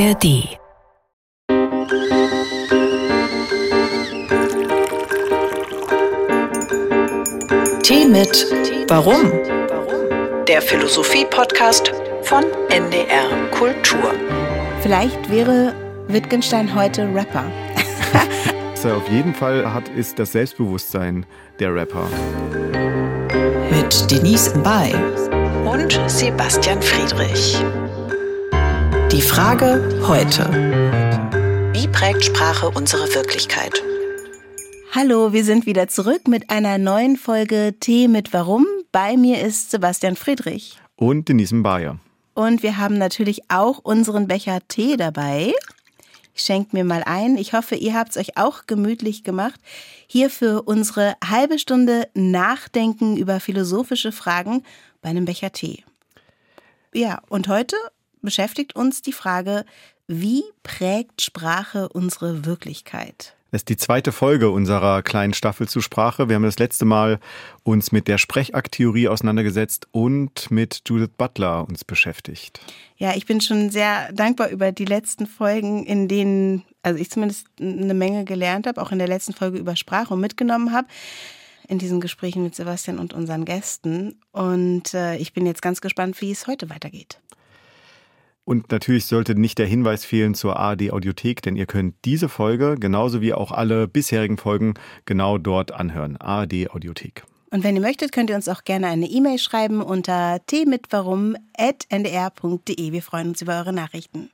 ARD Tee mit Warum? Der Philosophie-Podcast von NDR Kultur. Vielleicht wäre Wittgenstein heute Rapper. Was er auf jeden Fall hat, ist das Selbstbewusstsein der Rapper. Mit Denise Bay und Sebastian Friedrich. Die Frage heute. Wie prägt Sprache unsere Wirklichkeit? Hallo, wir sind wieder zurück mit einer neuen Folge Tee mit Warum. Bei mir ist Sebastian Friedrich. Und Denise Bayer. Und wir haben natürlich auch unseren Becher Tee dabei. Ich schenke mir mal ein. Ich hoffe, ihr habt es euch auch gemütlich gemacht. Hier für unsere halbe Stunde Nachdenken über philosophische Fragen bei einem Becher Tee. Ja, und heute beschäftigt uns die Frage, wie prägt Sprache unsere Wirklichkeit? Das ist die zweite Folge unserer kleinen Staffel zu Sprache. Wir haben das letzte Mal uns mit der Sprechakttheorie auseinandergesetzt und mit Judith Butler uns beschäftigt. Ja, ich bin schon sehr dankbar über die letzten Folgen, in denen, also ich zumindest eine Menge gelernt habe, auch in der letzten Folge über Sprache und mitgenommen habe in diesen Gesprächen mit Sebastian und unseren Gästen. Und äh, ich bin jetzt ganz gespannt, wie es heute weitergeht. Und natürlich sollte nicht der Hinweis fehlen zur ARD Audiothek, denn ihr könnt diese Folge genauso wie auch alle bisherigen Folgen genau dort anhören. ARD Audiothek. Und wenn ihr möchtet, könnt ihr uns auch gerne eine E-Mail schreiben unter tmitwarum.ndr.de. Wir freuen uns über eure Nachrichten.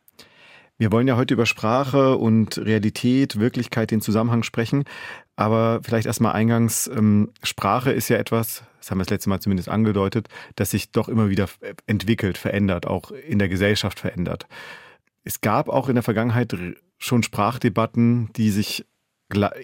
Wir wollen ja heute über Sprache und Realität, Wirklichkeit, den Zusammenhang sprechen. Aber vielleicht erstmal eingangs, ähm, Sprache ist ja etwas, das haben wir das letzte Mal zumindest angedeutet, das sich doch immer wieder entwickelt, verändert, auch in der Gesellschaft verändert. Es gab auch in der Vergangenheit schon Sprachdebatten, die sich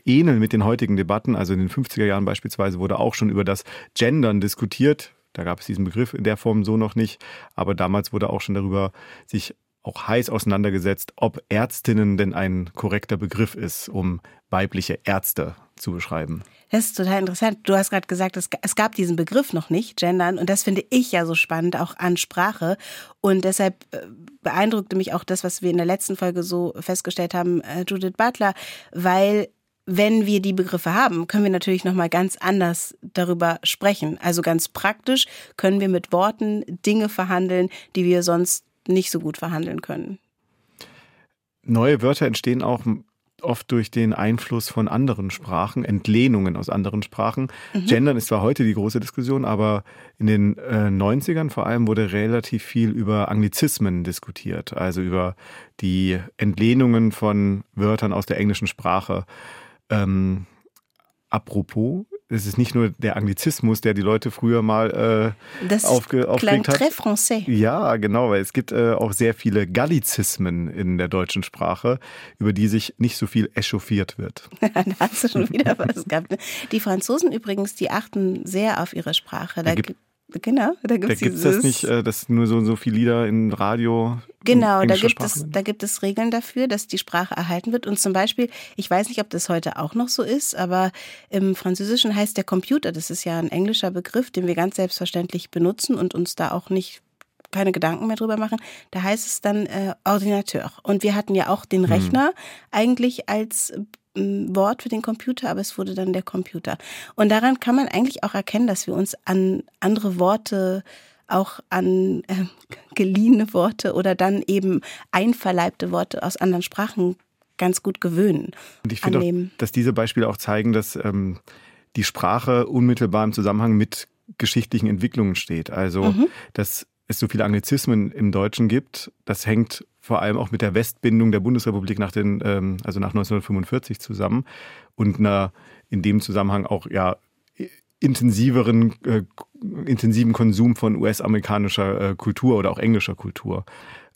ähneln mit den heutigen Debatten. Also in den 50er Jahren beispielsweise wurde auch schon über das Gendern diskutiert. Da gab es diesen Begriff in der Form so noch nicht. Aber damals wurde auch schon darüber sich auch heiß auseinandergesetzt, ob Ärztinnen denn ein korrekter Begriff ist, um weibliche Ärzte zu beschreiben. Das ist total interessant. Du hast gerade gesagt, es, gab diesen Begriff noch nicht, Gendern. Und das finde ich ja so spannend, auch an Sprache. Und deshalb äh, beeindruckte mich auch das, was wir in der letzten Folge so festgestellt haben, äh, Judith Butler, weil wenn wir die Begriffe haben, können wir natürlich noch mal ganz anders darüber sprechen. Also ganz praktisch können wir mit Worten Dinge verhandeln, die wir sonst nicht so gut verhandeln können. Neue Wörter entstehen auch oft durch den Einfluss von anderen Sprachen, Entlehnungen aus anderen Sprachen. Mhm. Gendern ist zwar heute die große Diskussion, aber in den äh, 90ern vor allem wurde relativ viel über Anglizismen diskutiert, also über die Entlehnungen von Wörtern aus der englischen Sprache. Ähm, apropos, es ist nicht nur der Anglizismus, der die Leute früher mal äh, das aufge aufgeregt hat. Très français. Ja, genau, weil es gibt äh, auch sehr viele Gallizismen in der deutschen Sprache, über die sich nicht so viel echauffiert wird. da hast du schon wieder was gehabt. Die Franzosen übrigens, die achten sehr auf ihre Sprache. Da, da gibt Genau, da gibt es das nicht, äh, dass nur so, so viele Lieder im Radio. Genau, da gibt, es, da gibt es Regeln dafür, dass die Sprache erhalten wird. Und zum Beispiel, ich weiß nicht, ob das heute auch noch so ist, aber im Französischen heißt der Computer, das ist ja ein englischer Begriff, den wir ganz selbstverständlich benutzen und uns da auch nicht keine Gedanken mehr drüber machen. Da heißt es dann äh, Ordinateur. Und wir hatten ja auch den hm. Rechner hm. eigentlich als Wort für den Computer, aber es wurde dann der Computer. Und daran kann man eigentlich auch erkennen, dass wir uns an andere Worte, auch an äh, geliehene Worte oder dann eben einverleibte Worte aus anderen Sprachen ganz gut gewöhnen. Und ich finde dass diese Beispiele auch zeigen, dass ähm, die Sprache unmittelbar im Zusammenhang mit geschichtlichen Entwicklungen steht. Also, mhm. dass es so viele Anglizismen im Deutschen gibt, das hängt vor allem auch mit der Westbindung der Bundesrepublik nach den, ähm, also nach 1945 zusammen und einer in dem Zusammenhang auch ja intensiveren, äh, intensiven Konsum von US-amerikanischer äh, Kultur oder auch englischer Kultur.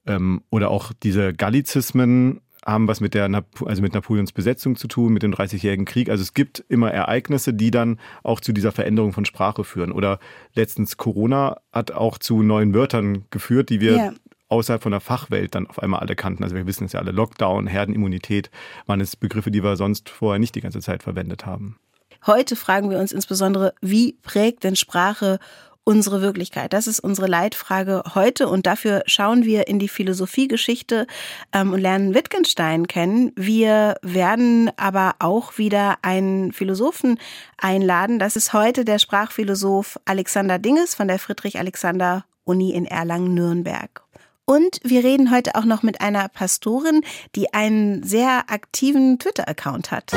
Ähm, oder auch diese Gallizismen haben was mit der also mit Napoleons Besetzung zu tun, mit dem Dreißigjährigen Krieg. Also es gibt immer Ereignisse, die dann auch zu dieser Veränderung von Sprache führen. Oder letztens Corona hat auch zu neuen Wörtern geführt, die wir ja außerhalb von der Fachwelt dann auf einmal alle kannten. Also wir wissen es ja alle, Lockdown, Herdenimmunität waren es Begriffe, die wir sonst vorher nicht die ganze Zeit verwendet haben. Heute fragen wir uns insbesondere, wie prägt denn Sprache unsere Wirklichkeit? Das ist unsere Leitfrage heute und dafür schauen wir in die Philosophiegeschichte ähm, und lernen Wittgenstein kennen. Wir werden aber auch wieder einen Philosophen einladen. Das ist heute der Sprachphilosoph Alexander Dinges von der Friedrich-Alexander-Uni in Erlangen-Nürnberg. Und wir reden heute auch noch mit einer Pastorin, die einen sehr aktiven Twitter-Account hat.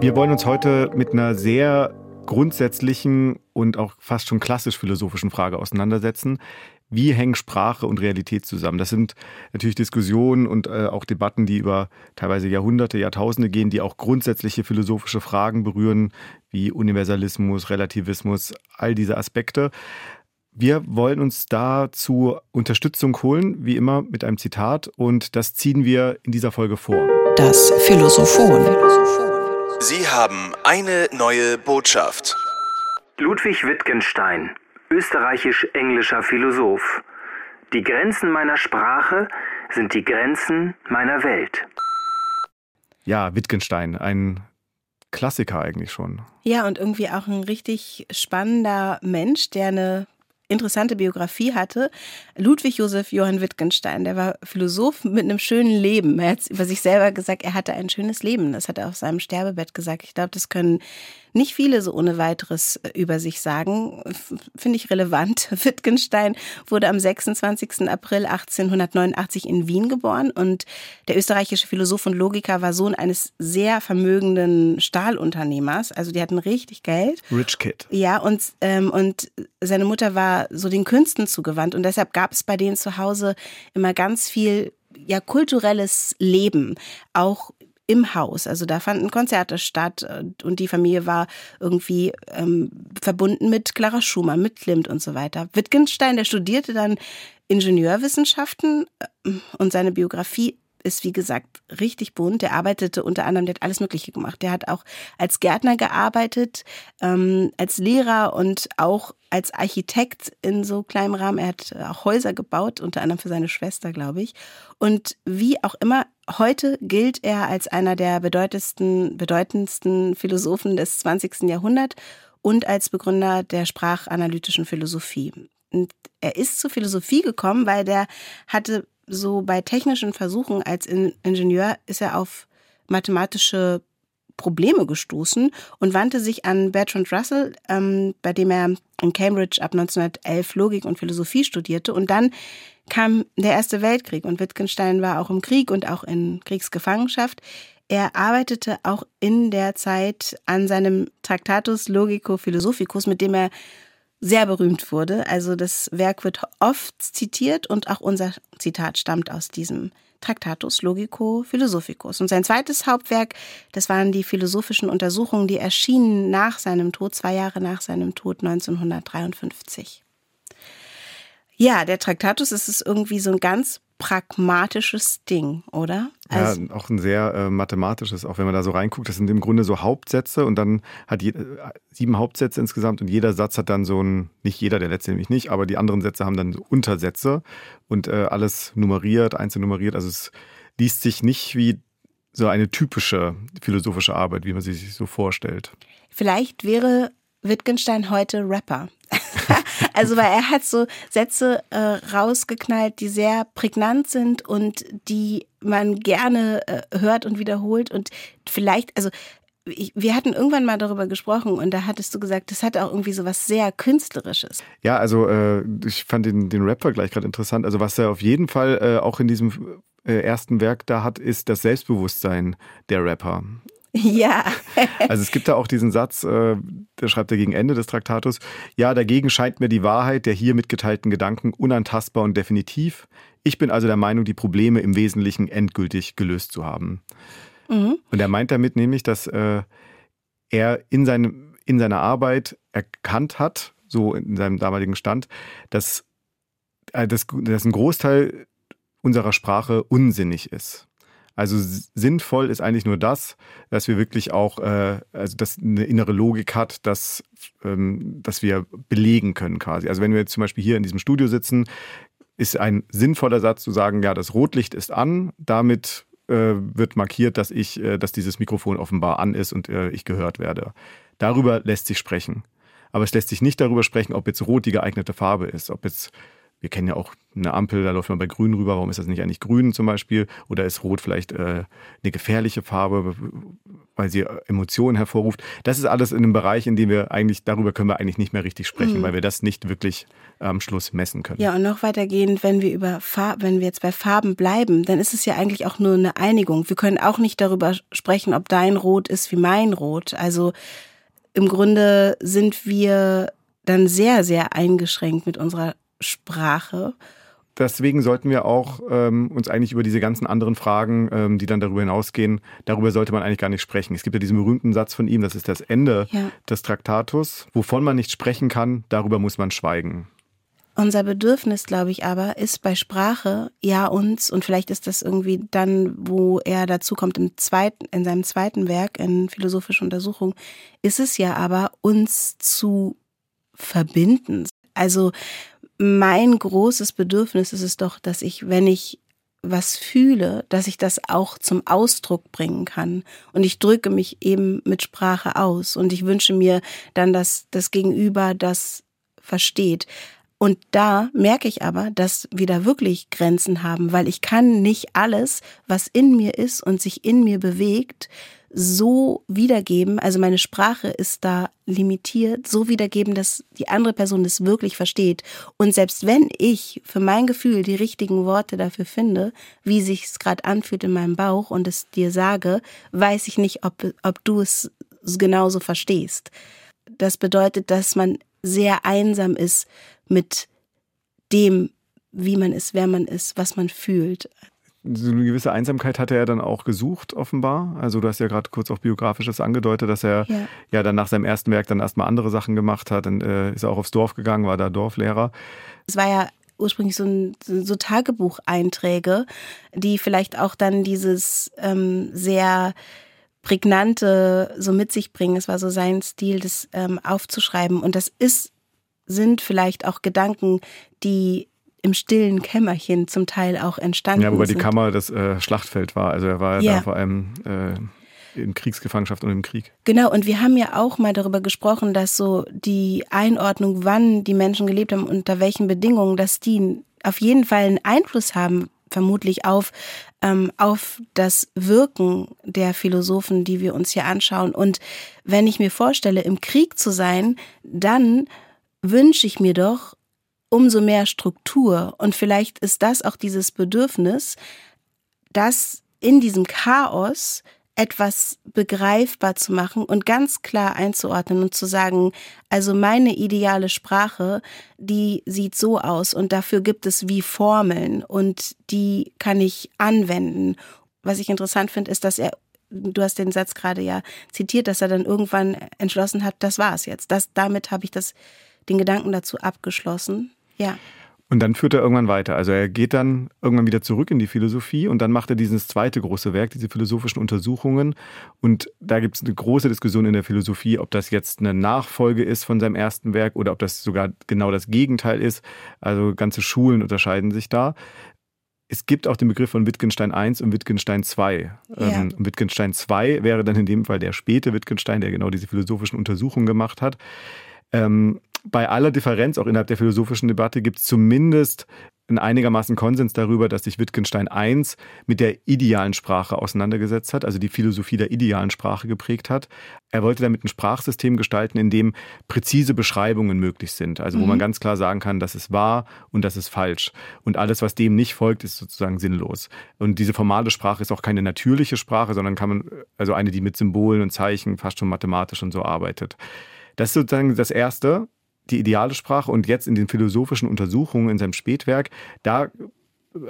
Wir wollen uns heute mit einer sehr grundsätzlichen und auch fast schon klassisch philosophischen Frage auseinandersetzen. Wie hängen Sprache und Realität zusammen? Das sind natürlich Diskussionen und äh, auch Debatten, die über teilweise Jahrhunderte, Jahrtausende gehen, die auch grundsätzliche philosophische Fragen berühren, wie Universalismus, Relativismus, all diese Aspekte. Wir wollen uns dazu Unterstützung holen, wie immer mit einem Zitat, und das ziehen wir in dieser Folge vor. Das Philosophon. Sie haben eine neue Botschaft. Ludwig Wittgenstein, österreichisch-englischer Philosoph. Die Grenzen meiner Sprache sind die Grenzen meiner Welt. Ja, Wittgenstein, ein Klassiker eigentlich schon. Ja, und irgendwie auch ein richtig spannender Mensch, der eine interessante Biografie hatte. Ludwig Josef Johann Wittgenstein, der war Philosoph mit einem schönen Leben. Er hat über sich selber gesagt, er hatte ein schönes Leben. Das hat er auf seinem Sterbebett gesagt. Ich glaube, das können nicht viele so ohne weiteres äh, über sich sagen. Finde ich relevant. Wittgenstein wurde am 26. April 1889 in Wien geboren und der österreichische Philosoph und Logiker war Sohn eines sehr vermögenden Stahlunternehmers. Also die hatten richtig Geld. Rich Kid. Ja, und, ähm, und seine Mutter war so den Künsten zugewandt und deshalb gab es bei denen zu Hause immer ganz viel ja kulturelles Leben, auch im Haus. Also da fanden Konzerte statt äh, und die Familie war irgendwie ähm, verbunden mit Clara Schumann, mit Klimt und so weiter. Wittgenstein, der studierte dann Ingenieurwissenschaften äh, und seine Biografie ist, wie gesagt, richtig bunt. Der arbeitete unter anderem, der hat alles Mögliche gemacht. Der hat auch als Gärtner gearbeitet, ähm, als Lehrer und auch als Architekt in so kleinem Rahmen. Er hat auch Häuser gebaut, unter anderem für seine Schwester, glaube ich. Und wie auch immer, heute gilt er als einer der bedeutendsten, bedeutendsten Philosophen des 20. Jahrhunderts und als Begründer der sprachanalytischen Philosophie. Und er ist zur Philosophie gekommen, weil der hatte so bei technischen Versuchen als Ingenieur ist er auf mathematische Probleme gestoßen und wandte sich an Bertrand Russell, ähm, bei dem er in Cambridge ab 1911 Logik und Philosophie studierte. Und dann kam der Erste Weltkrieg und Wittgenstein war auch im Krieg und auch in Kriegsgefangenschaft. Er arbeitete auch in der Zeit an seinem Tractatus Logico Philosophicus, mit dem er sehr berühmt wurde. Also das Werk wird oft zitiert und auch unser Zitat stammt aus diesem Tractatus Logico Philosophicus. Und sein zweites Hauptwerk, das waren die philosophischen Untersuchungen, die erschienen nach seinem Tod, zwei Jahre nach seinem Tod 1953. Ja, der Traktatus ist es irgendwie so ein ganz pragmatisches Ding, oder? Also ja, auch ein sehr äh, mathematisches, auch wenn man da so reinguckt. Das sind im Grunde so Hauptsätze und dann hat je, äh, sieben Hauptsätze insgesamt und jeder Satz hat dann so ein, nicht jeder, der letzte nämlich nicht, aber die anderen Sätze haben dann so Untersätze und äh, alles nummeriert, einzeln nummeriert. Also es liest sich nicht wie so eine typische philosophische Arbeit, wie man sie sich so vorstellt. Vielleicht wäre Wittgenstein heute Rapper. Also weil er hat so Sätze äh, rausgeknallt, die sehr prägnant sind und die man gerne äh, hört und wiederholt und vielleicht, also ich, wir hatten irgendwann mal darüber gesprochen und da hattest du gesagt, das hat auch irgendwie so was sehr Künstlerisches. Ja, also äh, ich fand den, den Rapper gleich gerade interessant. Also was er auf jeden Fall äh, auch in diesem äh, ersten Werk da hat, ist das Selbstbewusstsein der Rapper. Ja. also es gibt da auch diesen Satz, äh, der schreibt er gegen Ende des Traktatus, ja, dagegen scheint mir die Wahrheit der hier mitgeteilten Gedanken unantastbar und definitiv. Ich bin also der Meinung, die Probleme im Wesentlichen endgültig gelöst zu haben. Mhm. Und er meint damit nämlich, dass äh, er in, seinem, in seiner Arbeit erkannt hat, so in seinem damaligen Stand, dass, äh, dass, dass ein Großteil unserer Sprache unsinnig ist. Also sinnvoll ist eigentlich nur das, dass wir wirklich auch, äh, also dass eine innere Logik hat, dass, ähm, dass wir belegen können quasi. Also wenn wir jetzt zum Beispiel hier in diesem Studio sitzen, ist ein sinnvoller Satz zu sagen, ja, das Rotlicht ist an, damit äh, wird markiert, dass ich, äh, dass dieses Mikrofon offenbar an ist und äh, ich gehört werde. Darüber lässt sich sprechen. Aber es lässt sich nicht darüber sprechen, ob jetzt rot die geeignete Farbe ist, ob jetzt wir kennen ja auch eine Ampel, da läuft man bei grün rüber, warum ist das nicht eigentlich grün zum Beispiel? Oder ist rot vielleicht äh, eine gefährliche Farbe, weil sie Emotionen hervorruft? Das ist alles in einem Bereich, in dem wir eigentlich, darüber können wir eigentlich nicht mehr richtig sprechen, mhm. weil wir das nicht wirklich am Schluss messen können. Ja, und noch weitergehend, wenn wir über Farb, wenn wir jetzt bei Farben bleiben, dann ist es ja eigentlich auch nur eine Einigung. Wir können auch nicht darüber sprechen, ob dein Rot ist wie mein Rot. Also im Grunde sind wir dann sehr, sehr eingeschränkt mit unserer Sprache. Deswegen sollten wir auch ähm, uns eigentlich über diese ganzen anderen Fragen, ähm, die dann darüber hinausgehen, darüber sollte man eigentlich gar nicht sprechen. Es gibt ja diesen berühmten Satz von ihm, das ist das Ende ja. des Traktatus. Wovon man nicht sprechen kann, darüber muss man schweigen. Unser Bedürfnis, glaube ich aber, ist bei Sprache ja uns und vielleicht ist das irgendwie dann, wo er dazu kommt im zweiten, in seinem zweiten Werk in philosophische Untersuchung, ist es ja aber uns zu verbinden. Also mein großes Bedürfnis ist es doch, dass ich, wenn ich was fühle, dass ich das auch zum Ausdruck bringen kann. Und ich drücke mich eben mit Sprache aus. Und ich wünsche mir dann, dass das Gegenüber das versteht. Und da merke ich aber, dass wir da wirklich Grenzen haben, weil ich kann nicht alles, was in mir ist und sich in mir bewegt, so wiedergeben, also meine Sprache ist da limitiert, so wiedergeben, dass die andere Person das wirklich versteht. Und selbst wenn ich für mein Gefühl die richtigen Worte dafür finde, wie sich es gerade anfühlt in meinem Bauch und es dir sage, weiß ich nicht, ob, ob du es genauso verstehst. Das bedeutet, dass man sehr einsam ist mit dem, wie man ist, wer man ist, was man fühlt so eine gewisse Einsamkeit hatte er dann auch gesucht, offenbar. Also du hast ja gerade kurz auch biografisches angedeutet, dass er ja. ja, dann nach seinem ersten Werk dann erstmal andere Sachen gemacht hat. Dann äh, ist er auch aufs Dorf gegangen, war da Dorflehrer. Es war ja ursprünglich so, ein, so Tagebucheinträge, die vielleicht auch dann dieses ähm, sehr prägnante so mit sich bringen. Es war so sein Stil, das ähm, aufzuschreiben. Und das ist, sind vielleicht auch Gedanken, die im stillen Kämmerchen zum Teil auch entstanden Ja, wobei sind. die Kammer das äh, Schlachtfeld war. Also er war ja. da vor allem äh, in Kriegsgefangenschaft und im Krieg. Genau, und wir haben ja auch mal darüber gesprochen, dass so die Einordnung, wann die Menschen gelebt haben, unter welchen Bedingungen, dass die auf jeden Fall einen Einfluss haben, vermutlich auf, ähm, auf das Wirken der Philosophen, die wir uns hier anschauen. Und wenn ich mir vorstelle, im Krieg zu sein, dann wünsche ich mir doch umso mehr Struktur. Und vielleicht ist das auch dieses Bedürfnis, dass in diesem Chaos etwas begreifbar zu machen und ganz klar einzuordnen und zu sagen, also meine ideale Sprache, die sieht so aus und dafür gibt es wie Formeln und die kann ich anwenden. Was ich interessant finde, ist, dass er du hast den Satz gerade ja zitiert, dass er dann irgendwann entschlossen hat, das war es jetzt. Das, damit habe ich das, den Gedanken dazu abgeschlossen. Ja. Und dann führt er irgendwann weiter. Also er geht dann irgendwann wieder zurück in die Philosophie und dann macht er dieses zweite große Werk, diese philosophischen Untersuchungen. Und da gibt es eine große Diskussion in der Philosophie, ob das jetzt eine Nachfolge ist von seinem ersten Werk oder ob das sogar genau das Gegenteil ist. Also ganze Schulen unterscheiden sich da. Es gibt auch den Begriff von Wittgenstein I und Wittgenstein II. Ja. Ähm, Wittgenstein II wäre dann in dem Fall der späte Wittgenstein, der genau diese philosophischen Untersuchungen gemacht hat. Ähm, bei aller Differenz, auch innerhalb der philosophischen Debatte, gibt es zumindest einen einigermaßen Konsens darüber, dass sich Wittgenstein I mit der idealen Sprache auseinandergesetzt hat, also die Philosophie der idealen Sprache geprägt hat. Er wollte damit ein Sprachsystem gestalten, in dem präzise Beschreibungen möglich sind, also wo mhm. man ganz klar sagen kann, das ist wahr und das ist falsch. Und alles, was dem nicht folgt, ist sozusagen sinnlos. Und diese formale Sprache ist auch keine natürliche Sprache, sondern kann man, also eine, die mit Symbolen und Zeichen fast schon mathematisch und so arbeitet. Das ist sozusagen das Erste die ideale Sprache und jetzt in den philosophischen Untersuchungen in seinem Spätwerk, da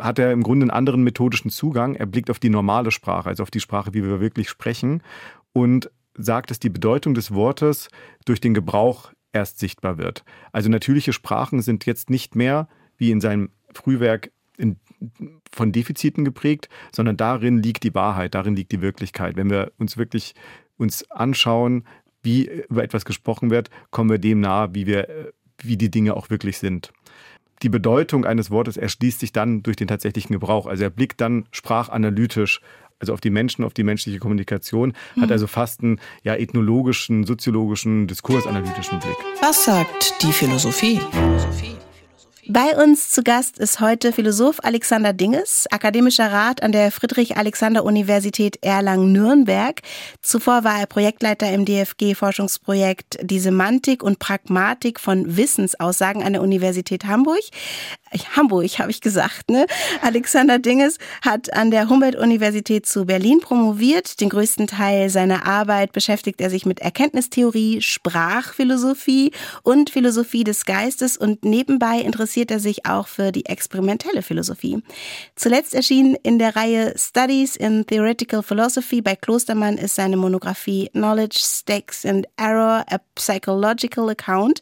hat er im Grunde einen anderen methodischen Zugang. Er blickt auf die normale Sprache, also auf die Sprache, wie wir wirklich sprechen und sagt, dass die Bedeutung des Wortes durch den Gebrauch erst sichtbar wird. Also natürliche Sprachen sind jetzt nicht mehr wie in seinem Frühwerk in, von Defiziten geprägt, sondern darin liegt die Wahrheit, darin liegt die Wirklichkeit. Wenn wir uns wirklich uns anschauen, wie über etwas gesprochen wird, kommen wir dem nahe, wie wir, wie die Dinge auch wirklich sind. Die Bedeutung eines Wortes erschließt sich dann durch den tatsächlichen Gebrauch. Also er blickt dann sprachanalytisch also auf die Menschen, auf die menschliche Kommunikation, mhm. hat also fast einen ja, ethnologischen, soziologischen, diskursanalytischen Blick. Was sagt die Philosophie? Philosophie. Bei uns zu Gast ist heute Philosoph Alexander Dinges, akademischer Rat an der Friedrich-Alexander-Universität Erlangen-Nürnberg. Zuvor war er Projektleiter im DFG-Forschungsprojekt Die Semantik und Pragmatik von Wissensaussagen an der Universität Hamburg. Hamburg, habe ich gesagt. Ne? Alexander Dinges hat an der Humboldt-Universität zu Berlin promoviert. Den größten Teil seiner Arbeit beschäftigt er sich mit Erkenntnistheorie, Sprachphilosophie und Philosophie des Geistes und nebenbei interessiert er sich auch für die experimentelle Philosophie. Zuletzt erschienen in der Reihe Studies in Theoretical Philosophy bei Klostermann ist seine Monographie Knowledge, Stakes and Error, a Psychological Account.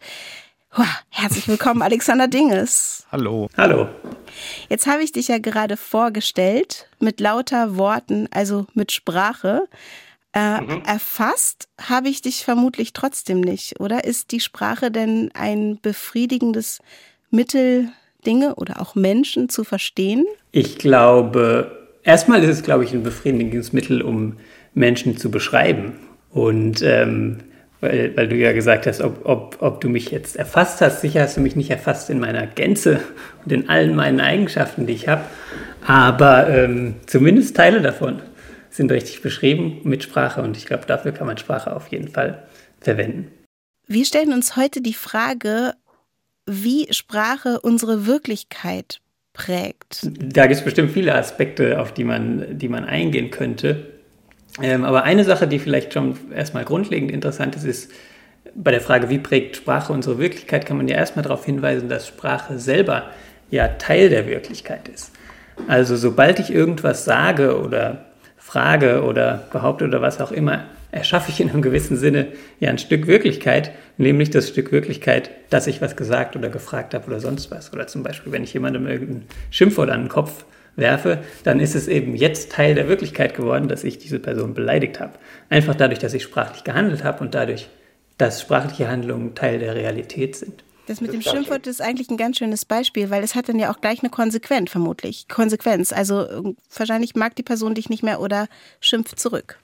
Herzlich willkommen, Alexander Dinges. Hallo. Hallo. Jetzt habe ich dich ja gerade vorgestellt mit lauter Worten, also mit Sprache. Äh, mhm. Erfasst habe ich dich vermutlich trotzdem nicht, oder? Ist die Sprache denn ein befriedigendes Mittel, Dinge oder auch Menschen zu verstehen? Ich glaube, erstmal ist es, glaube ich, ein befriedigendes Mittel, um Menschen zu beschreiben. Und ähm, weil, weil, du ja gesagt hast, ob, ob, ob du mich jetzt erfasst hast. Sicher hast du mich nicht erfasst in meiner Gänze und in allen meinen Eigenschaften, die ich habe. Aber ähm, zumindest Teile davon sind richtig beschrieben mit Sprache und ich glaube, dafür kann man Sprache auf jeden Fall verwenden. Wir stellen uns heute die Frage, wie Sprache unsere Wirklichkeit prägt. Da gibt es bestimmt viele Aspekte, auf die man, die man eingehen könnte. Ähm, aber eine Sache, die vielleicht schon erstmal grundlegend interessant ist, ist, bei der Frage, wie prägt Sprache unsere Wirklichkeit, kann man ja erstmal darauf hinweisen, dass Sprache selber ja Teil der Wirklichkeit ist. Also sobald ich irgendwas sage oder frage oder behaupte oder was auch immer, erschaffe ich in einem gewissen Sinne ja ein Stück Wirklichkeit, nämlich das Stück Wirklichkeit, dass ich was gesagt oder gefragt habe oder sonst was. Oder zum Beispiel, wenn ich jemandem irgendein Schimpfwort an den Kopf werfe, dann ist es eben jetzt Teil der Wirklichkeit geworden, dass ich diese Person beleidigt habe. Einfach dadurch, dass ich sprachlich gehandelt habe und dadurch, dass sprachliche Handlungen Teil der Realität sind. Das mit dem Schimpfwort ist eigentlich ein ganz schönes Beispiel, weil es hat dann ja auch gleich eine Konsequenz, vermutlich. Konsequenz. Also ähm, wahrscheinlich mag die Person dich nicht mehr oder schimpft zurück.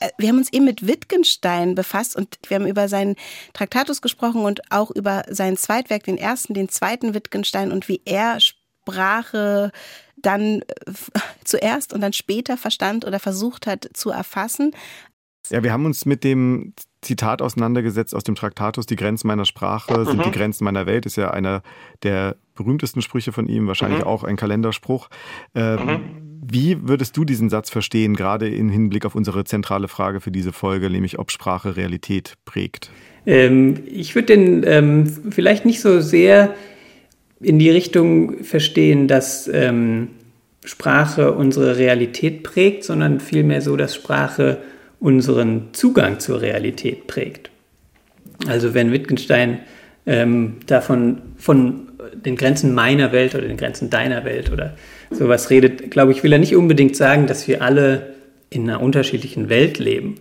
Äh, wir haben uns eben mit Wittgenstein befasst und wir haben über seinen Traktatus gesprochen und auch über sein Zweitwerk, den ersten, den zweiten Wittgenstein und wie er Sprache dann äh, zuerst und dann später verstand oder versucht hat zu erfassen. Ja, wir haben uns mit dem Zitat auseinandergesetzt aus dem Traktatus, die Grenzen meiner Sprache sind mhm. die Grenzen meiner Welt, ist ja einer der berühmtesten Sprüche von ihm, wahrscheinlich mhm. auch ein Kalenderspruch. Äh, mhm. Wie würdest du diesen Satz verstehen, gerade im Hinblick auf unsere zentrale Frage für diese Folge, nämlich ob Sprache Realität prägt? Ähm, ich würde den ähm, vielleicht nicht so sehr in die Richtung verstehen, dass ähm, Sprache unsere Realität prägt, sondern vielmehr so, dass Sprache unseren Zugang zur Realität prägt. Also wenn Wittgenstein ähm, davon von den Grenzen meiner Welt oder den Grenzen deiner Welt oder sowas redet, glaube ich, will er nicht unbedingt sagen, dass wir alle in einer unterschiedlichen Welt leben,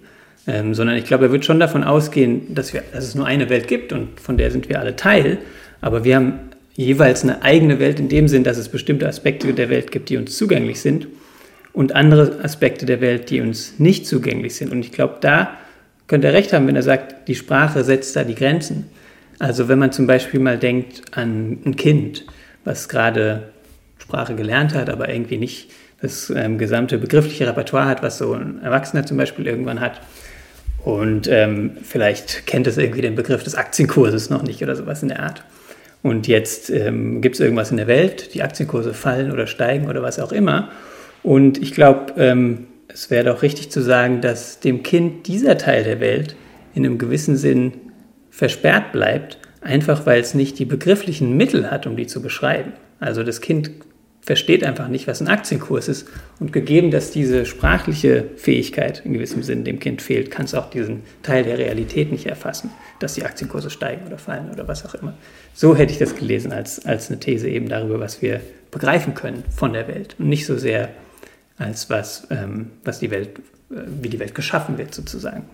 ähm, sondern ich glaube, er wird schon davon ausgehen, dass, wir, dass es nur eine Welt gibt und von der sind wir alle Teil, aber wir haben jeweils eine eigene Welt in dem Sinn, dass es bestimmte Aspekte der Welt gibt, die uns zugänglich sind und andere Aspekte der Welt, die uns nicht zugänglich sind. Und ich glaube, da könnte er recht haben, wenn er sagt, die Sprache setzt da die Grenzen. Also wenn man zum Beispiel mal denkt an ein Kind, was gerade Sprache gelernt hat, aber irgendwie nicht das ähm, gesamte begriffliche Repertoire hat, was so ein Erwachsener zum Beispiel irgendwann hat. Und ähm, vielleicht kennt es irgendwie den Begriff des Aktienkurses noch nicht oder sowas in der Art. Und jetzt ähm, gibt es irgendwas in der Welt, die Aktienkurse fallen oder steigen oder was auch immer. Und ich glaube, ähm, es wäre doch richtig zu sagen, dass dem Kind dieser Teil der Welt in einem gewissen Sinn versperrt bleibt, einfach weil es nicht die begrifflichen Mittel hat, um die zu beschreiben. Also das Kind versteht einfach nicht, was ein Aktienkurs ist. Und gegeben, dass diese sprachliche Fähigkeit in gewissem Sinn dem Kind fehlt, kann es auch diesen Teil der Realität nicht erfassen, dass die Aktienkurse steigen oder fallen oder was auch immer. So hätte ich das gelesen als, als eine These eben darüber, was wir begreifen können von der Welt und nicht so sehr als was, ähm, was die Welt, äh, wie die Welt geschaffen wird sozusagen.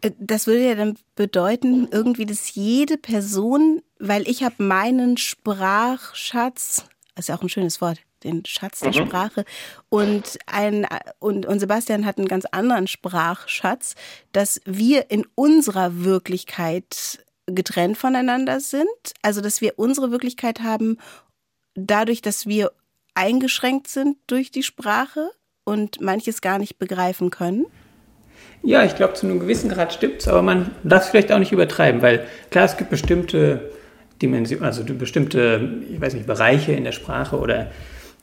Äh, das würde ja dann bedeuten, irgendwie, dass jede Person, weil ich habe meinen Sprachschatz ist ja auch ein schönes Wort, den Schatz der mhm. Sprache. Und, ein, und, und Sebastian hat einen ganz anderen Sprachschatz, dass wir in unserer Wirklichkeit getrennt voneinander sind. Also, dass wir unsere Wirklichkeit haben, dadurch, dass wir eingeschränkt sind durch die Sprache und manches gar nicht begreifen können. Ja, ich glaube, zu einem gewissen Grad stimmt es, aber man darf es vielleicht auch nicht übertreiben, weil klar, es gibt bestimmte Dimensionen, also bestimmte, ich weiß nicht, Bereiche in der Sprache oder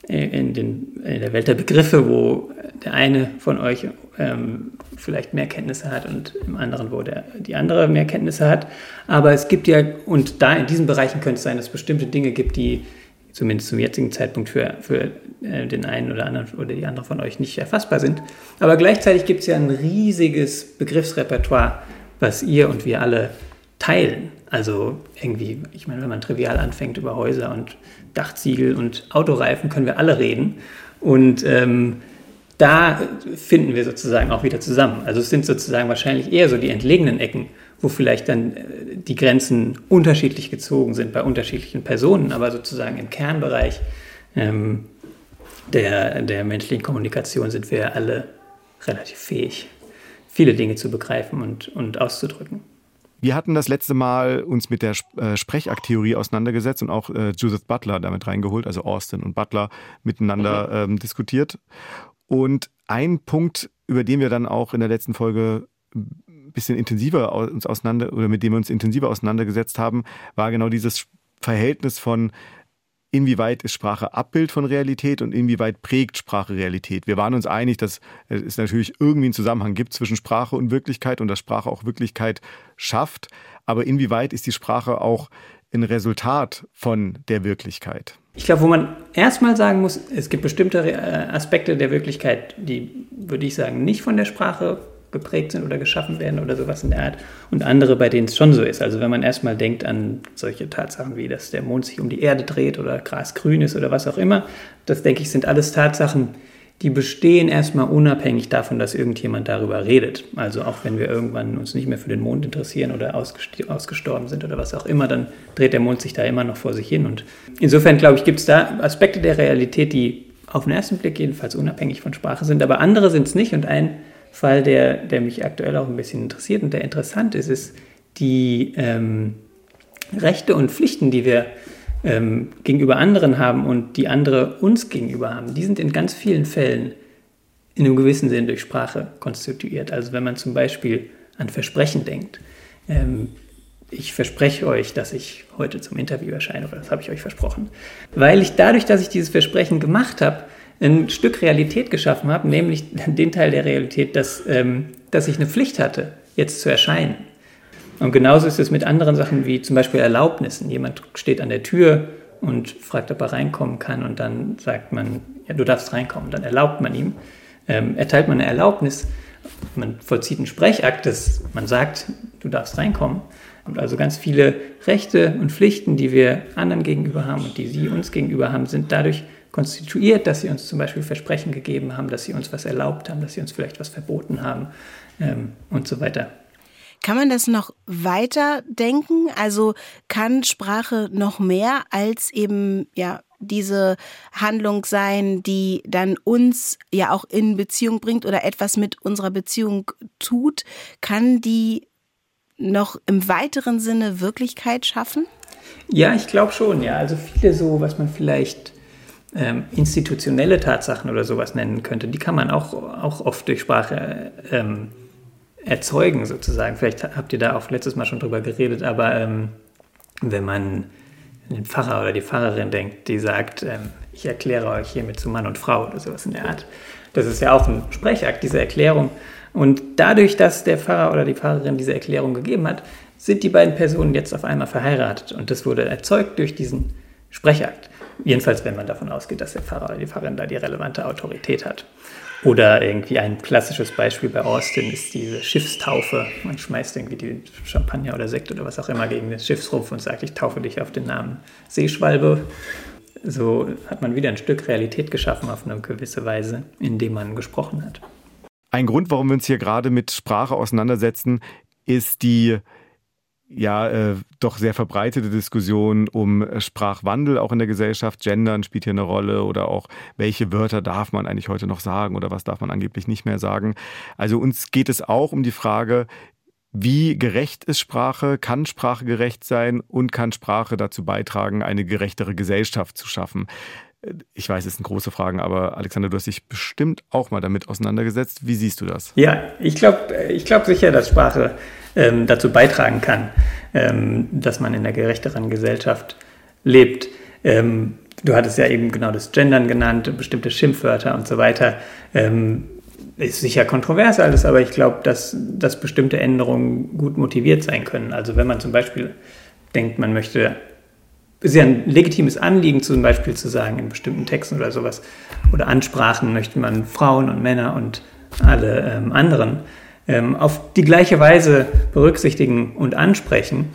in, den, in der Welt der Begriffe, wo der eine von euch ähm, vielleicht mehr Kenntnisse hat und im anderen, wo der, die andere mehr Kenntnisse hat. Aber es gibt ja, und da in diesen Bereichen könnte es sein, dass es bestimmte Dinge gibt, die zumindest zum jetzigen Zeitpunkt für, für äh, den einen oder anderen oder die andere von euch nicht erfassbar sind. Aber gleichzeitig gibt es ja ein riesiges Begriffsrepertoire, was ihr und wir alle teilen. Also irgendwie, ich meine, wenn man trivial anfängt über Häuser und Dachziegel und Autoreifen, können wir alle reden. Und ähm, da finden wir sozusagen auch wieder zusammen. Also es sind sozusagen wahrscheinlich eher so die entlegenen Ecken, wo vielleicht dann äh, die Grenzen unterschiedlich gezogen sind bei unterschiedlichen Personen, aber sozusagen im Kernbereich ähm, der, der menschlichen Kommunikation sind wir alle relativ fähig, viele Dinge zu begreifen und, und auszudrücken. Wir hatten das letzte Mal uns mit der äh, Sprechakttheorie auseinandergesetzt und auch äh, Judith Butler damit reingeholt, also Austin und Butler miteinander mhm. ähm, diskutiert. Und ein Punkt, über den wir dann auch in der letzten Folge ein bisschen intensiver uns auseinander oder mit dem wir uns intensiver auseinandergesetzt haben, war genau dieses Verhältnis von inwieweit ist Sprache Abbild von Realität und inwieweit prägt Sprache Realität. Wir waren uns einig, dass es natürlich irgendwie einen Zusammenhang gibt zwischen Sprache und Wirklichkeit und dass Sprache auch Wirklichkeit schafft. Aber inwieweit ist die Sprache auch ein Resultat von der Wirklichkeit? Ich glaube, wo man erstmal sagen muss, es gibt bestimmte äh, Aspekte der Wirklichkeit, die, würde ich sagen, nicht von der Sprache geprägt sind oder geschaffen werden oder sowas in der Art und andere, bei denen es schon so ist. Also wenn man erstmal denkt an solche Tatsachen wie, dass der Mond sich um die Erde dreht oder Gras grün ist oder was auch immer, das denke ich sind alles Tatsachen, die bestehen erstmal unabhängig davon, dass irgendjemand darüber redet. Also auch wenn wir irgendwann uns nicht mehr für den Mond interessieren oder ausgestorben sind oder was auch immer, dann dreht der Mond sich da immer noch vor sich hin. Und insofern glaube ich, gibt es da Aspekte der Realität, die auf den ersten Blick jedenfalls unabhängig von Sprache sind, aber andere sind es nicht. Und ein Fall, der, der mich aktuell auch ein bisschen interessiert und der interessant ist, ist die ähm, Rechte und Pflichten, die wir ähm, gegenüber anderen haben und die andere uns gegenüber haben. Die sind in ganz vielen Fällen in einem gewissen Sinn durch Sprache konstituiert. Also wenn man zum Beispiel an Versprechen denkt. Ähm, ich verspreche euch, dass ich heute zum Interview erscheine, oder das habe ich euch versprochen. Weil ich dadurch, dass ich dieses Versprechen gemacht habe, ein Stück Realität geschaffen habe, nämlich den Teil der Realität, dass, ähm, dass ich eine Pflicht hatte, jetzt zu erscheinen. Und genauso ist es mit anderen Sachen wie zum Beispiel Erlaubnissen. Jemand steht an der Tür und fragt, ob er reinkommen kann und dann sagt man, ja, du darfst reinkommen. Dann erlaubt man ihm, ähm, erteilt man eine Erlaubnis, man vollzieht einen Sprechakt, dass man sagt, du darfst reinkommen. Und also ganz viele Rechte und Pflichten, die wir anderen gegenüber haben und die sie uns gegenüber haben, sind dadurch konstituiert, dass sie uns zum Beispiel Versprechen gegeben haben, dass sie uns was erlaubt haben, dass sie uns vielleicht was verboten haben ähm, und so weiter. Kann man das noch weiter denken? Also kann Sprache noch mehr als eben ja diese Handlung sein, die dann uns ja auch in Beziehung bringt oder etwas mit unserer Beziehung tut? Kann die noch im weiteren Sinne Wirklichkeit schaffen? Ja, ich glaube schon, ja. Also viele so, was man vielleicht ähm, institutionelle Tatsachen oder sowas nennen könnte, die kann man auch, auch oft durch Sprache ähm, erzeugen, sozusagen. Vielleicht habt ihr da auch letztes Mal schon drüber geredet, aber ähm, wenn man den Pfarrer oder die Pfarrerin denkt, die sagt, ähm, ich erkläre euch hiermit zu Mann und Frau oder sowas in der Art. Das ist ja auch ein Sprechakt, diese Erklärung. Und dadurch, dass der Pfarrer oder die Pfarrerin diese Erklärung gegeben hat, sind die beiden Personen jetzt auf einmal verheiratet. Und das wurde erzeugt durch diesen Sprechakt. Jedenfalls, wenn man davon ausgeht, dass der Pfarrer oder die Pfarrerin da die relevante Autorität hat. Oder irgendwie ein klassisches Beispiel bei Austin ist diese Schiffstaufe. Man schmeißt irgendwie die Champagner oder Sekt oder was auch immer gegen den Schiffsrumpf und sagt, ich taufe dich auf den Namen Seeschwalbe. So hat man wieder ein Stück Realität geschaffen auf eine gewisse Weise, indem man gesprochen hat. Ein Grund, warum wir uns hier gerade mit Sprache auseinandersetzen, ist die ja äh, doch sehr verbreitete Diskussion um Sprachwandel auch in der Gesellschaft. Gendern spielt hier eine Rolle oder auch welche Wörter darf man eigentlich heute noch sagen oder was darf man angeblich nicht mehr sagen. Also uns geht es auch um die Frage, wie gerecht ist Sprache? Kann Sprache gerecht sein? Und kann Sprache dazu beitragen, eine gerechtere Gesellschaft zu schaffen? Ich weiß, es sind große Fragen, aber Alexander, du hast dich bestimmt auch mal damit auseinandergesetzt. Wie siehst du das? Ja, ich glaube ich glaub sicher, dass Sprache ähm, dazu beitragen kann, ähm, dass man in einer gerechteren Gesellschaft lebt. Ähm, du hattest ja eben genau das Gendern genannt, bestimmte Schimpfwörter und so weiter. Ähm, ist sicher kontrovers alles, aber ich glaube, dass, dass bestimmte Änderungen gut motiviert sein können. Also wenn man zum Beispiel denkt, man möchte ist ja ein legitimes Anliegen, zum Beispiel zu sagen in bestimmten Texten oder sowas oder Ansprachen möchte man Frauen und Männer und alle ähm, anderen ähm, auf die gleiche Weise berücksichtigen und ansprechen.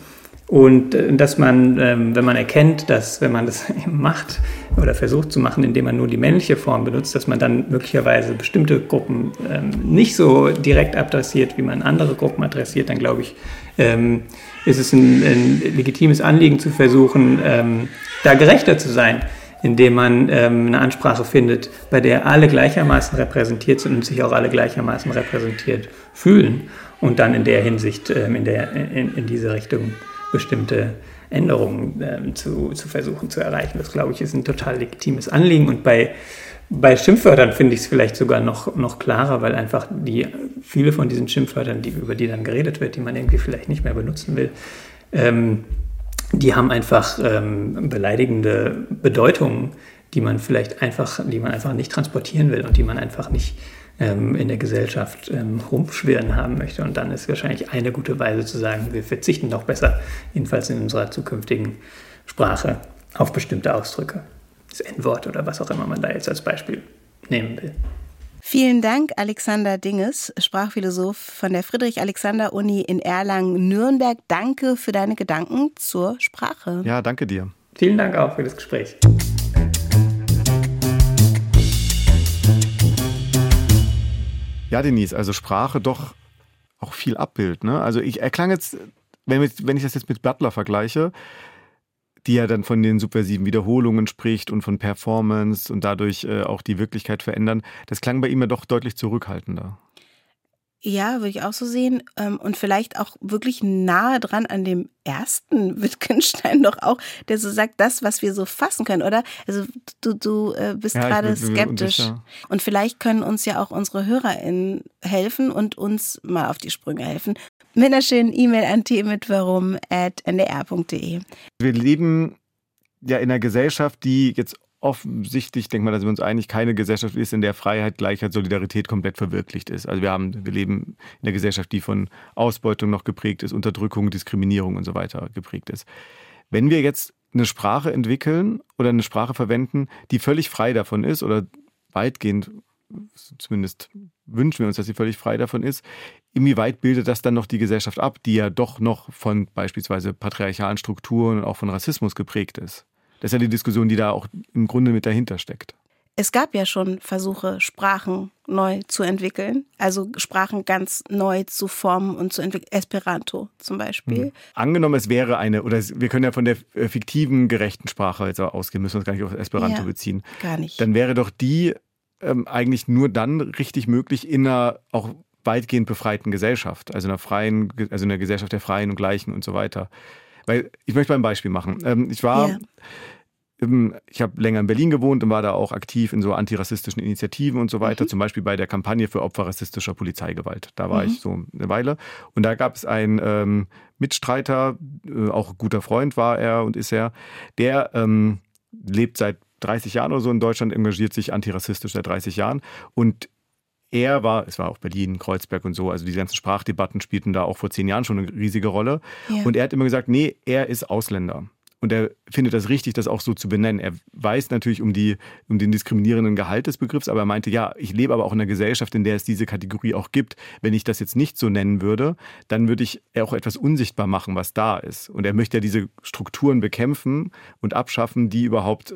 Und äh, dass man, ähm, wenn man erkennt, dass wenn man das macht oder versucht zu machen, indem man nur die männliche Form benutzt, dass man dann möglicherweise bestimmte Gruppen ähm, nicht so direkt adressiert, wie man andere Gruppen adressiert, dann glaube ich, ähm, ist es ein, ein, legitimes Anliegen zu versuchen, ähm, da gerechter zu sein, indem man ähm, eine Ansprache findet, bei der alle gleichermaßen repräsentiert sind und sich auch alle gleichermaßen repräsentiert fühlen und dann in der Hinsicht ähm, in, der, in, in, diese Richtung bestimmte Änderungen ähm, zu, zu versuchen zu erreichen. Das, glaube ich, ist ein total legitimes Anliegen und bei bei Schimpfwörtern finde ich es vielleicht sogar noch, noch klarer, weil einfach die, viele von diesen Schimpfwörtern, die, über die dann geredet wird, die man irgendwie vielleicht nicht mehr benutzen will, ähm, die haben einfach ähm, beleidigende Bedeutungen, die man vielleicht einfach, die man einfach nicht transportieren will und die man einfach nicht ähm, in der Gesellschaft ähm, rumschwirren haben möchte. Und dann ist wahrscheinlich eine gute Weise zu sagen, wir verzichten doch besser, jedenfalls in unserer zukünftigen Sprache, auf bestimmte Ausdrücke das N-Wort oder was auch immer man da jetzt als Beispiel nehmen will. Vielen Dank, Alexander Dinges, Sprachphilosoph von der Friedrich-Alexander-Uni in Erlangen-Nürnberg. Danke für deine Gedanken zur Sprache. Ja, danke dir. Vielen Dank auch für das Gespräch. Ja, Denise, also Sprache doch auch viel Abbild. Ne? Also ich erklang jetzt, wenn ich das jetzt mit Butler vergleiche, die ja dann von den subversiven Wiederholungen spricht und von Performance und dadurch äh, auch die Wirklichkeit verändern. Das klang bei ihm ja doch deutlich zurückhaltender. Ja, würde ich auch so sehen. Ähm, und vielleicht auch wirklich nahe dran an dem ersten Wittgenstein doch auch, der so sagt, das, was wir so fassen können, oder? Also du, du äh, bist ja, gerade skeptisch. Und vielleicht können uns ja auch unsere HörerInnen helfen und uns mal auf die Sprünge helfen mit einer schönen E-Mail an themitwarum.ndr.de. Wir leben ja in einer Gesellschaft, die jetzt offensichtlich, denkt man, dass wir uns einig, keine Gesellschaft ist, in der Freiheit, Gleichheit, Solidarität komplett verwirklicht ist. Also wir haben, wir leben in einer Gesellschaft, die von Ausbeutung noch geprägt ist, Unterdrückung, Diskriminierung und so weiter geprägt ist. Wenn wir jetzt eine Sprache entwickeln oder eine Sprache verwenden, die völlig frei davon ist oder weitgehend, zumindest wünschen wir uns, dass sie völlig frei davon ist, inwieweit bildet das dann noch die Gesellschaft ab, die ja doch noch von beispielsweise patriarchalen Strukturen und auch von Rassismus geprägt ist? Das ist ja die Diskussion, die da auch im Grunde mit dahinter steckt. Es gab ja schon Versuche, Sprachen neu zu entwickeln, also Sprachen ganz neu zu formen und zu entwickeln. Esperanto zum Beispiel. Hm. Angenommen, es wäre eine, oder wir können ja von der äh, fiktiven gerechten Sprache jetzt ausgehen, müssen wir uns gar nicht auf Esperanto ja, beziehen. Gar nicht. Dann wäre doch die ähm, eigentlich nur dann richtig möglich in einer auch weitgehend befreiten Gesellschaft, also einer freien, also einer Gesellschaft der Freien und Gleichen und so weiter. Weil ich möchte mal ein Beispiel machen. Ähm, ich war, ja. ich habe länger in Berlin gewohnt und war da auch aktiv in so antirassistischen Initiativen und so weiter, mhm. zum Beispiel bei der Kampagne für Opfer rassistischer Polizeigewalt. Da war mhm. ich so eine Weile. Und da gab es einen ähm, Mitstreiter, äh, auch guter Freund war er und ist er, der ähm, lebt seit 30 Jahren oder so in Deutschland, engagiert sich antirassistisch seit 30 Jahren und er war, es war auch Berlin, Kreuzberg und so, also diese ganzen Sprachdebatten spielten da auch vor zehn Jahren schon eine riesige Rolle. Ja. Und er hat immer gesagt, nee, er ist Ausländer. Und er findet das richtig, das auch so zu benennen. Er weiß natürlich um, die, um den diskriminierenden Gehalt des Begriffs, aber er meinte, ja, ich lebe aber auch in einer Gesellschaft, in der es diese Kategorie auch gibt. Wenn ich das jetzt nicht so nennen würde, dann würde ich auch etwas unsichtbar machen, was da ist. Und er möchte ja diese Strukturen bekämpfen und abschaffen, die überhaupt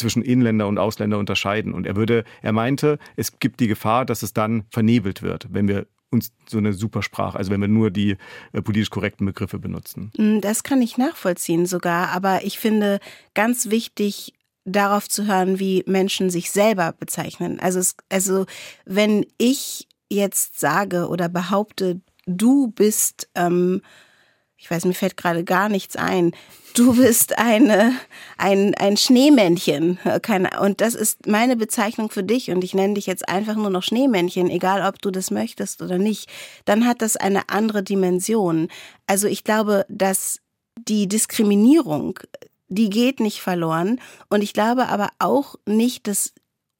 zwischen Inländer und Ausländer unterscheiden. Und er würde, er meinte, es gibt die Gefahr, dass es dann vernebelt wird, wenn wir uns so eine Supersprache, also wenn wir nur die äh, politisch korrekten Begriffe benutzen. Mm, das kann ich nachvollziehen sogar, aber ich finde ganz wichtig, darauf zu hören, wie Menschen sich selber bezeichnen. Also, es, also wenn ich jetzt sage oder behaupte, du bist, ähm, ich weiß, mir fällt gerade gar nichts ein, du bist eine, ein, ein Schneemännchen. Und das ist meine Bezeichnung für dich und ich nenne dich jetzt einfach nur noch Schneemännchen, egal ob du das möchtest oder nicht. Dann hat das eine andere Dimension. Also ich glaube, dass die Diskriminierung, die geht nicht verloren. Und ich glaube aber auch nicht, dass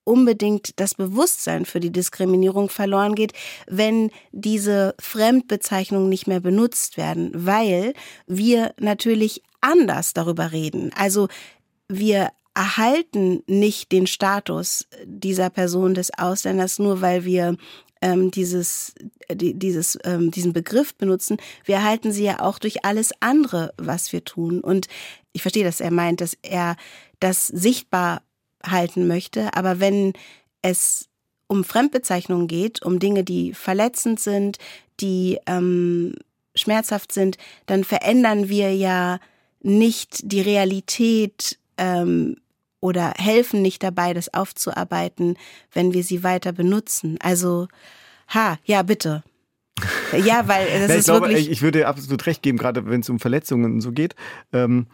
unbedingt das Bewusstsein für die Diskriminierung verloren geht, wenn diese Fremdbezeichnungen nicht mehr benutzt werden, weil wir natürlich anders darüber reden. Also wir erhalten nicht den Status dieser Person des Ausländers nur, weil wir ähm, dieses, die, dieses, ähm, diesen Begriff benutzen. Wir erhalten sie ja auch durch alles andere, was wir tun. Und ich verstehe, dass er meint, dass er das sichtbar halten möchte. Aber wenn es um Fremdbezeichnungen geht, um Dinge, die verletzend sind, die ähm, schmerzhaft sind, dann verändern wir ja nicht die Realität ähm, oder helfen nicht dabei, das aufzuarbeiten, wenn wir sie weiter benutzen. Also, ha, ja, bitte. Ja, weil das ja, ich ist glaube, wirklich. Ich würde absolut recht geben, gerade wenn es um Verletzungen und so geht. Ähm,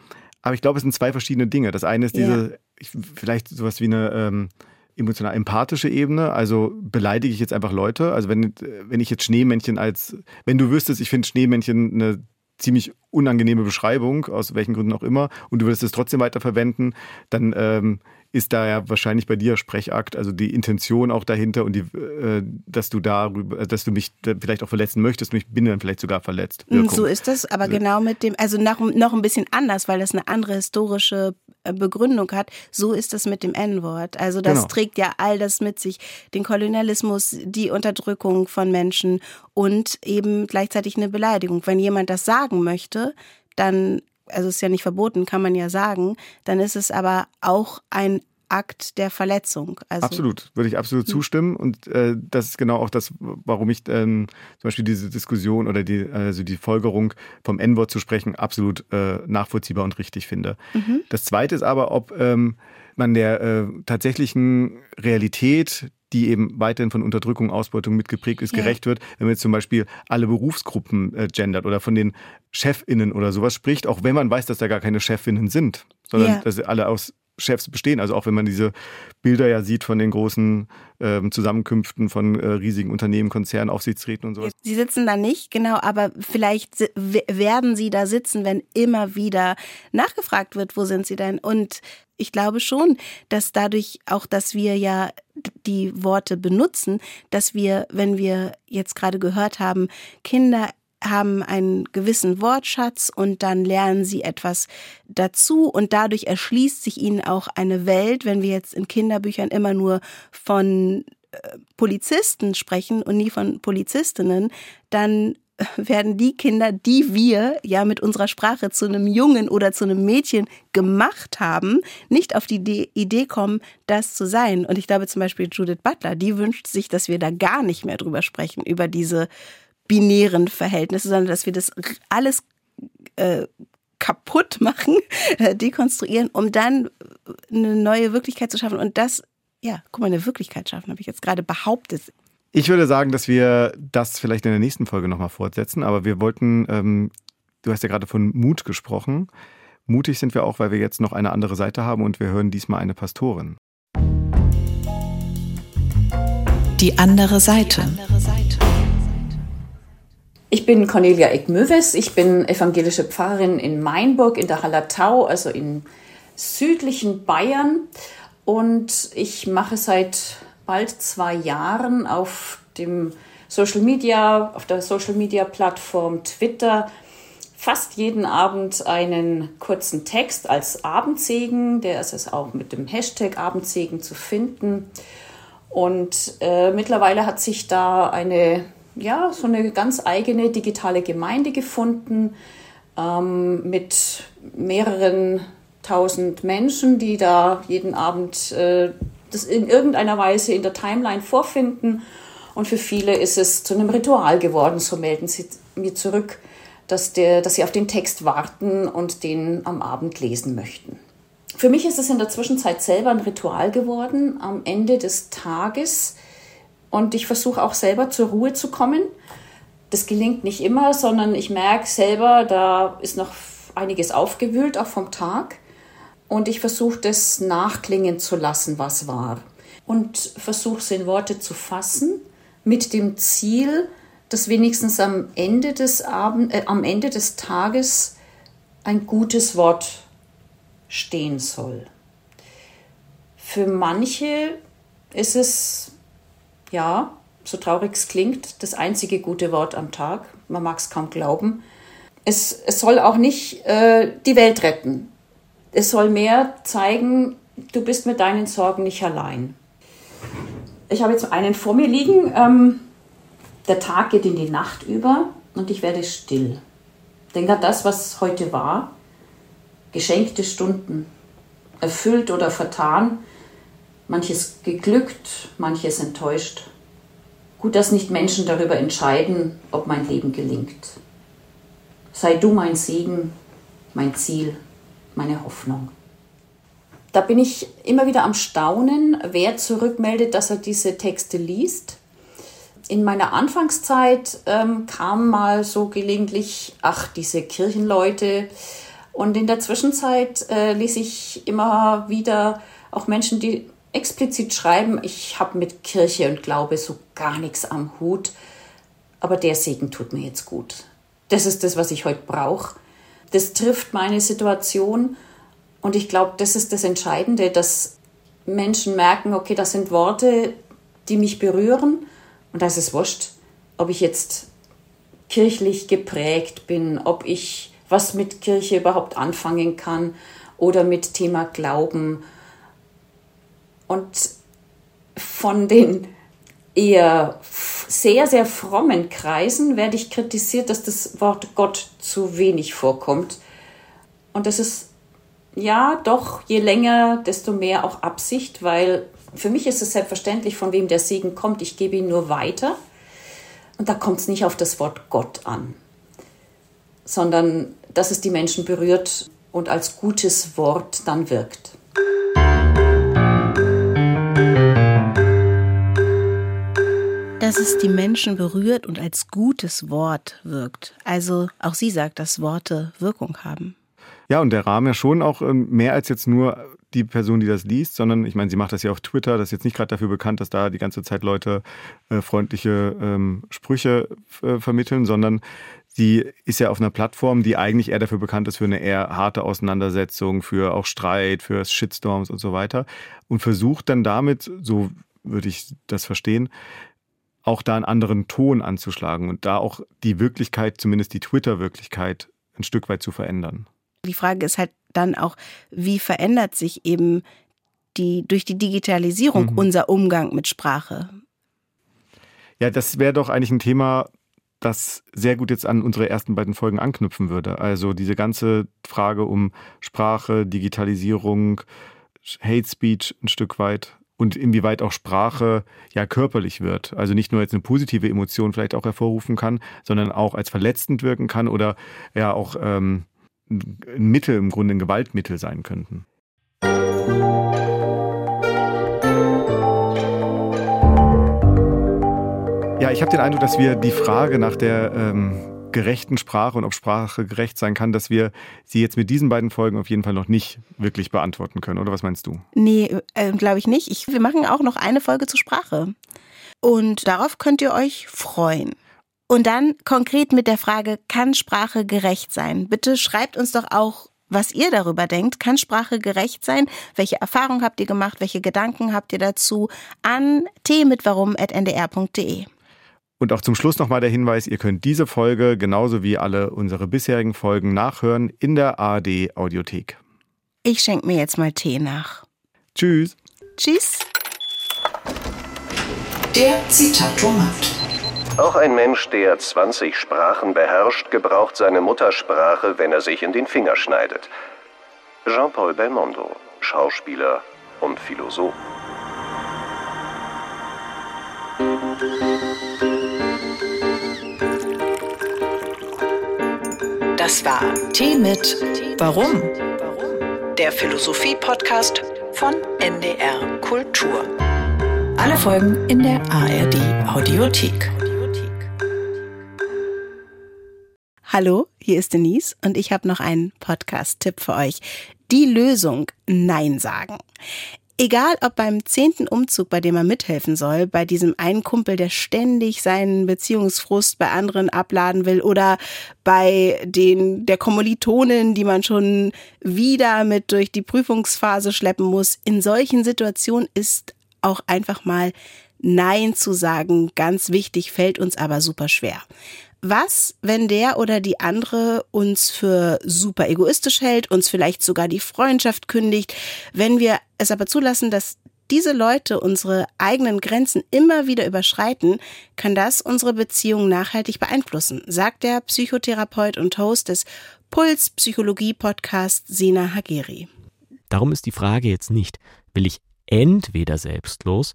aber ich glaube, es sind zwei verschiedene Dinge. Das eine ist diese. Ich, vielleicht sowas wie eine ähm, emotional empathische Ebene. Also beleidige ich jetzt einfach Leute. Also wenn, wenn ich jetzt Schneemännchen als, wenn du wüsstest, ich finde Schneemännchen eine ziemlich unangenehme Beschreibung, aus welchen Gründen auch immer, und du würdest es trotzdem weiter verwenden, dann ähm, ist da ja wahrscheinlich bei dir Sprechakt, also die Intention auch dahinter und die, äh, dass du darüber, dass du mich vielleicht auch verletzen möchtest, mich bin dann vielleicht sogar verletzt. Wirkung. So ist das, aber also, genau mit dem, also noch, noch ein bisschen anders, weil das eine andere historische äh, Begründung hat. So ist das mit dem N-Wort. Also das genau. trägt ja all das mit sich, den Kolonialismus, die Unterdrückung von Menschen und eben gleichzeitig eine Beleidigung. Wenn jemand das sagen möchte, dann also ist ja nicht verboten, kann man ja sagen, dann ist es aber auch ein Akt der Verletzung. Also absolut, würde ich absolut hm. zustimmen. Und äh, das ist genau auch das, warum ich ähm, zum Beispiel diese Diskussion oder die, also die Folgerung vom N-Wort zu sprechen absolut äh, nachvollziehbar und richtig finde. Mhm. Das Zweite ist aber, ob ähm, man der äh, tatsächlichen Realität die eben weiterhin von Unterdrückung, Ausbeutung mitgeprägt ist, ja. gerecht wird, wenn man jetzt zum Beispiel alle Berufsgruppen äh, gendert oder von den ChefInnen oder sowas spricht, auch wenn man weiß, dass da gar keine Chefinnen sind, sondern ja. dass sie alle aus Chefs bestehen. Also auch wenn man diese Bilder ja sieht von den großen ähm, Zusammenkünften von äh, riesigen Unternehmen, Konzernen, Aufsichtsräten und sowas. Sie sitzen da nicht, genau, aber vielleicht werden sie da sitzen, wenn immer wieder nachgefragt wird, wo sind sie denn? Und ich glaube schon, dass dadurch auch, dass wir ja die Worte benutzen, dass wir, wenn wir jetzt gerade gehört haben, Kinder haben einen gewissen Wortschatz und dann lernen sie etwas dazu und dadurch erschließt sich ihnen auch eine Welt, wenn wir jetzt in Kinderbüchern immer nur von äh, Polizisten sprechen und nie von Polizistinnen, dann werden die Kinder, die wir ja mit unserer Sprache zu einem Jungen oder zu einem Mädchen gemacht haben, nicht auf die Idee kommen, das zu sein. Und ich glaube zum Beispiel Judith Butler, die wünscht sich, dass wir da gar nicht mehr drüber sprechen, über diese binären Verhältnisse, sondern dass wir das alles äh, kaputt machen, äh, dekonstruieren, um dann eine neue Wirklichkeit zu schaffen. Und das, ja, guck mal, eine Wirklichkeit schaffen, habe ich jetzt gerade behauptet. Ich würde sagen, dass wir das vielleicht in der nächsten Folge nochmal fortsetzen, aber wir wollten, ähm, du hast ja gerade von Mut gesprochen. Mutig sind wir auch, weil wir jetzt noch eine andere Seite haben und wir hören diesmal eine Pastorin. Die andere Seite. Ich bin Cornelia Eckmöwes, ich bin evangelische Pfarrerin in Mainburg in der Hallertau, also in südlichen Bayern. Und ich mache seit bald zwei Jahren auf dem Social Media, auf der Social Media Plattform Twitter fast jeden Abend einen kurzen Text als Abendsegen. Der ist es auch mit dem Hashtag Abendsegen zu finden. Und äh, mittlerweile hat sich da eine, ja, so eine ganz eigene digitale Gemeinde gefunden ähm, mit mehreren tausend Menschen, die da jeden Abend äh, das in irgendeiner Weise in der Timeline vorfinden. Und für viele ist es zu einem Ritual geworden, so melden sie mir zurück, dass, der, dass sie auf den Text warten und den am Abend lesen möchten. Für mich ist es in der Zwischenzeit selber ein Ritual geworden, am Ende des Tages. Und ich versuche auch selber zur Ruhe zu kommen. Das gelingt nicht immer, sondern ich merke selber, da ist noch einiges aufgewühlt, auch vom Tag. Und ich versuche das nachklingen zu lassen, was war. Und versuche es in Worte zu fassen, mit dem Ziel, dass wenigstens am Ende des, Abend, äh, am Ende des Tages ein gutes Wort stehen soll. Für manche ist es, ja, so traurig es klingt, das einzige gute Wort am Tag. Man mag es kaum glauben. Es, es soll auch nicht äh, die Welt retten. Es soll mehr zeigen, du bist mit deinen Sorgen nicht allein. Ich habe jetzt einen vor mir liegen. Ähm, der Tag geht in die Nacht über und ich werde still. Denk an das, was heute war. Geschenkte Stunden, erfüllt oder vertan, manches geglückt, manches enttäuscht. Gut, dass nicht Menschen darüber entscheiden, ob mein Leben gelingt. Sei du mein Segen, mein Ziel, meine Hoffnung. Da bin ich immer wieder am Staunen, wer zurückmeldet, dass er diese Texte liest. In meiner Anfangszeit ähm, kam mal so gelegentlich, ach, diese Kirchenleute. Und in der Zwischenzeit äh, lese ich immer wieder auch Menschen, die explizit schreiben, ich habe mit Kirche und Glaube so gar nichts am Hut, aber der Segen tut mir jetzt gut. Das ist das, was ich heute brauche. Das trifft meine Situation und ich glaube, das ist das Entscheidende, dass Menschen merken, okay, das sind Worte, die mich berühren und da ist es wurscht, ob ich jetzt kirchlich geprägt bin, ob ich was mit Kirche überhaupt anfangen kann oder mit Thema Glauben. Und von den eher sehr, sehr frommen Kreisen werde ich kritisiert, dass das Wort Gott zu wenig vorkommt. Und das ist ja doch je länger, desto mehr auch Absicht, weil für mich ist es selbstverständlich, von wem der Segen kommt. Ich gebe ihn nur weiter. Und da kommt es nicht auf das Wort Gott an, sondern dass es die Menschen berührt und als gutes Wort dann wirkt. Dass es die Menschen berührt und als gutes Wort wirkt. Also auch sie sagt, dass Worte Wirkung haben. Ja, und der Rahmen ja schon auch ähm, mehr als jetzt nur die Person, die das liest, sondern ich meine, sie macht das ja auf Twitter, das ist jetzt nicht gerade dafür bekannt, dass da die ganze Zeit Leute äh, freundliche ähm, Sprüche äh, vermitteln, sondern sie ist ja auf einer Plattform, die eigentlich eher dafür bekannt ist für eine eher harte Auseinandersetzung, für auch Streit, für Shitstorms und so weiter und versucht dann damit, so würde ich das verstehen, auch da einen anderen Ton anzuschlagen und da auch die Wirklichkeit, zumindest die Twitter-Wirklichkeit, ein Stück weit zu verändern. Die Frage ist halt dann auch, wie verändert sich eben die, durch die Digitalisierung mhm. unser Umgang mit Sprache? Ja, das wäre doch eigentlich ein Thema, das sehr gut jetzt an unsere ersten beiden Folgen anknüpfen würde. Also diese ganze Frage um Sprache, Digitalisierung, Hate Speech ein Stück weit und inwieweit auch Sprache ja körperlich wird. Also nicht nur jetzt eine positive Emotion vielleicht auch hervorrufen kann, sondern auch als verletzend wirken kann oder ja auch ähm, ein Mittel, im Grunde ein Gewaltmittel sein könnten. Ja, ich habe den Eindruck, dass wir die Frage nach der ähm, gerechten Sprache und ob Sprache gerecht sein kann, dass wir sie jetzt mit diesen beiden Folgen auf jeden Fall noch nicht wirklich beantworten können. Oder was meinst du? Nee, äh, glaube ich nicht. Ich, wir machen auch noch eine Folge zur Sprache. Und darauf könnt ihr euch freuen. Und dann konkret mit der Frage, kann Sprache gerecht sein? Bitte schreibt uns doch auch, was ihr darüber denkt. Kann Sprache gerecht sein? Welche Erfahrungen habt ihr gemacht? Welche Gedanken habt ihr dazu? An tmitwarum.ndr.de. Und auch zum Schluss nochmal der Hinweis, ihr könnt diese Folge genauso wie alle unsere bisherigen Folgen nachhören in der ARD Audiothek. Ich schenke mir jetzt mal Tee nach. Tschüss. Tschüss. Der Zitatomat. Auch ein Mensch, der 20 Sprachen beherrscht, gebraucht seine Muttersprache, wenn er sich in den Finger schneidet. Jean-Paul Belmondo, Schauspieler und Philosoph. Das war Tee mit Warum? Der Philosophie-Podcast von NDR Kultur. Alle Folgen in der ARD Audiothek. Hallo, hier ist Denise und ich habe noch einen Podcast-Tipp für euch. Die Lösung Nein sagen. Egal ob beim zehnten Umzug, bei dem er mithelfen soll, bei diesem einen Kumpel, der ständig seinen Beziehungsfrust bei anderen abladen will oder bei den, der Kommilitonin, die man schon wieder mit durch die Prüfungsphase schleppen muss. In solchen Situationen ist auch einfach mal Nein zu sagen ganz wichtig, fällt uns aber super schwer. Was, wenn der oder die andere uns für super egoistisch hält, uns vielleicht sogar die Freundschaft kündigt, wenn wir es aber zulassen, dass diese Leute unsere eigenen Grenzen immer wieder überschreiten, kann das unsere Beziehung nachhaltig beeinflussen, sagt der Psychotherapeut und Host des Puls Psychologie Podcast Sina Hageri. Darum ist die Frage jetzt nicht, will ich entweder selbstlos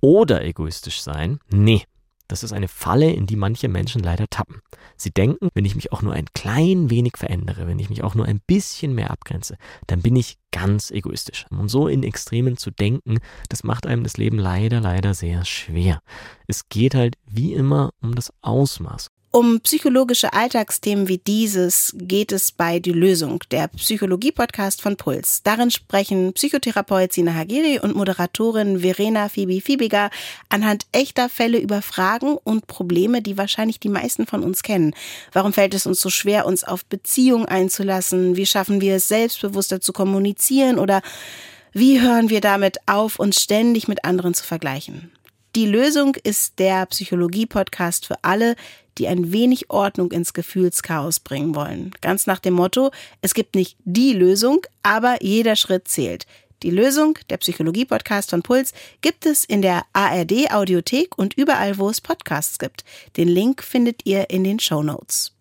oder egoistisch sein? Nee, das ist eine Falle, in die manche Menschen leider tappen. Sie denken, wenn ich mich auch nur ein klein wenig verändere, wenn ich mich auch nur ein bisschen mehr abgrenze, dann bin ich ganz egoistisch. Und so in Extremen zu denken, das macht einem das Leben leider, leider sehr schwer. Es geht halt wie immer um das Ausmaß. Um psychologische Alltagsthemen wie dieses geht es bei Die Lösung, der Psychologie-Podcast von Puls. Darin sprechen Psychotherapeut Sina Hagiri und Moderatorin Verena Fibi Fibiger anhand echter Fälle über Fragen und Probleme, die wahrscheinlich die meisten von uns kennen. Warum fällt es uns so schwer, uns auf Beziehungen einzulassen? Wie schaffen wir es, selbstbewusster zu kommunizieren? Oder wie hören wir damit auf, uns ständig mit anderen zu vergleichen? Die Lösung ist der Psychologie-Podcast für alle, die ein wenig Ordnung ins Gefühlschaos bringen wollen. Ganz nach dem Motto, es gibt nicht die Lösung, aber jeder Schritt zählt. Die Lösung, der Psychologie-Podcast von Puls, gibt es in der ARD Audiothek und überall, wo es Podcasts gibt. Den Link findet ihr in den Show Notes.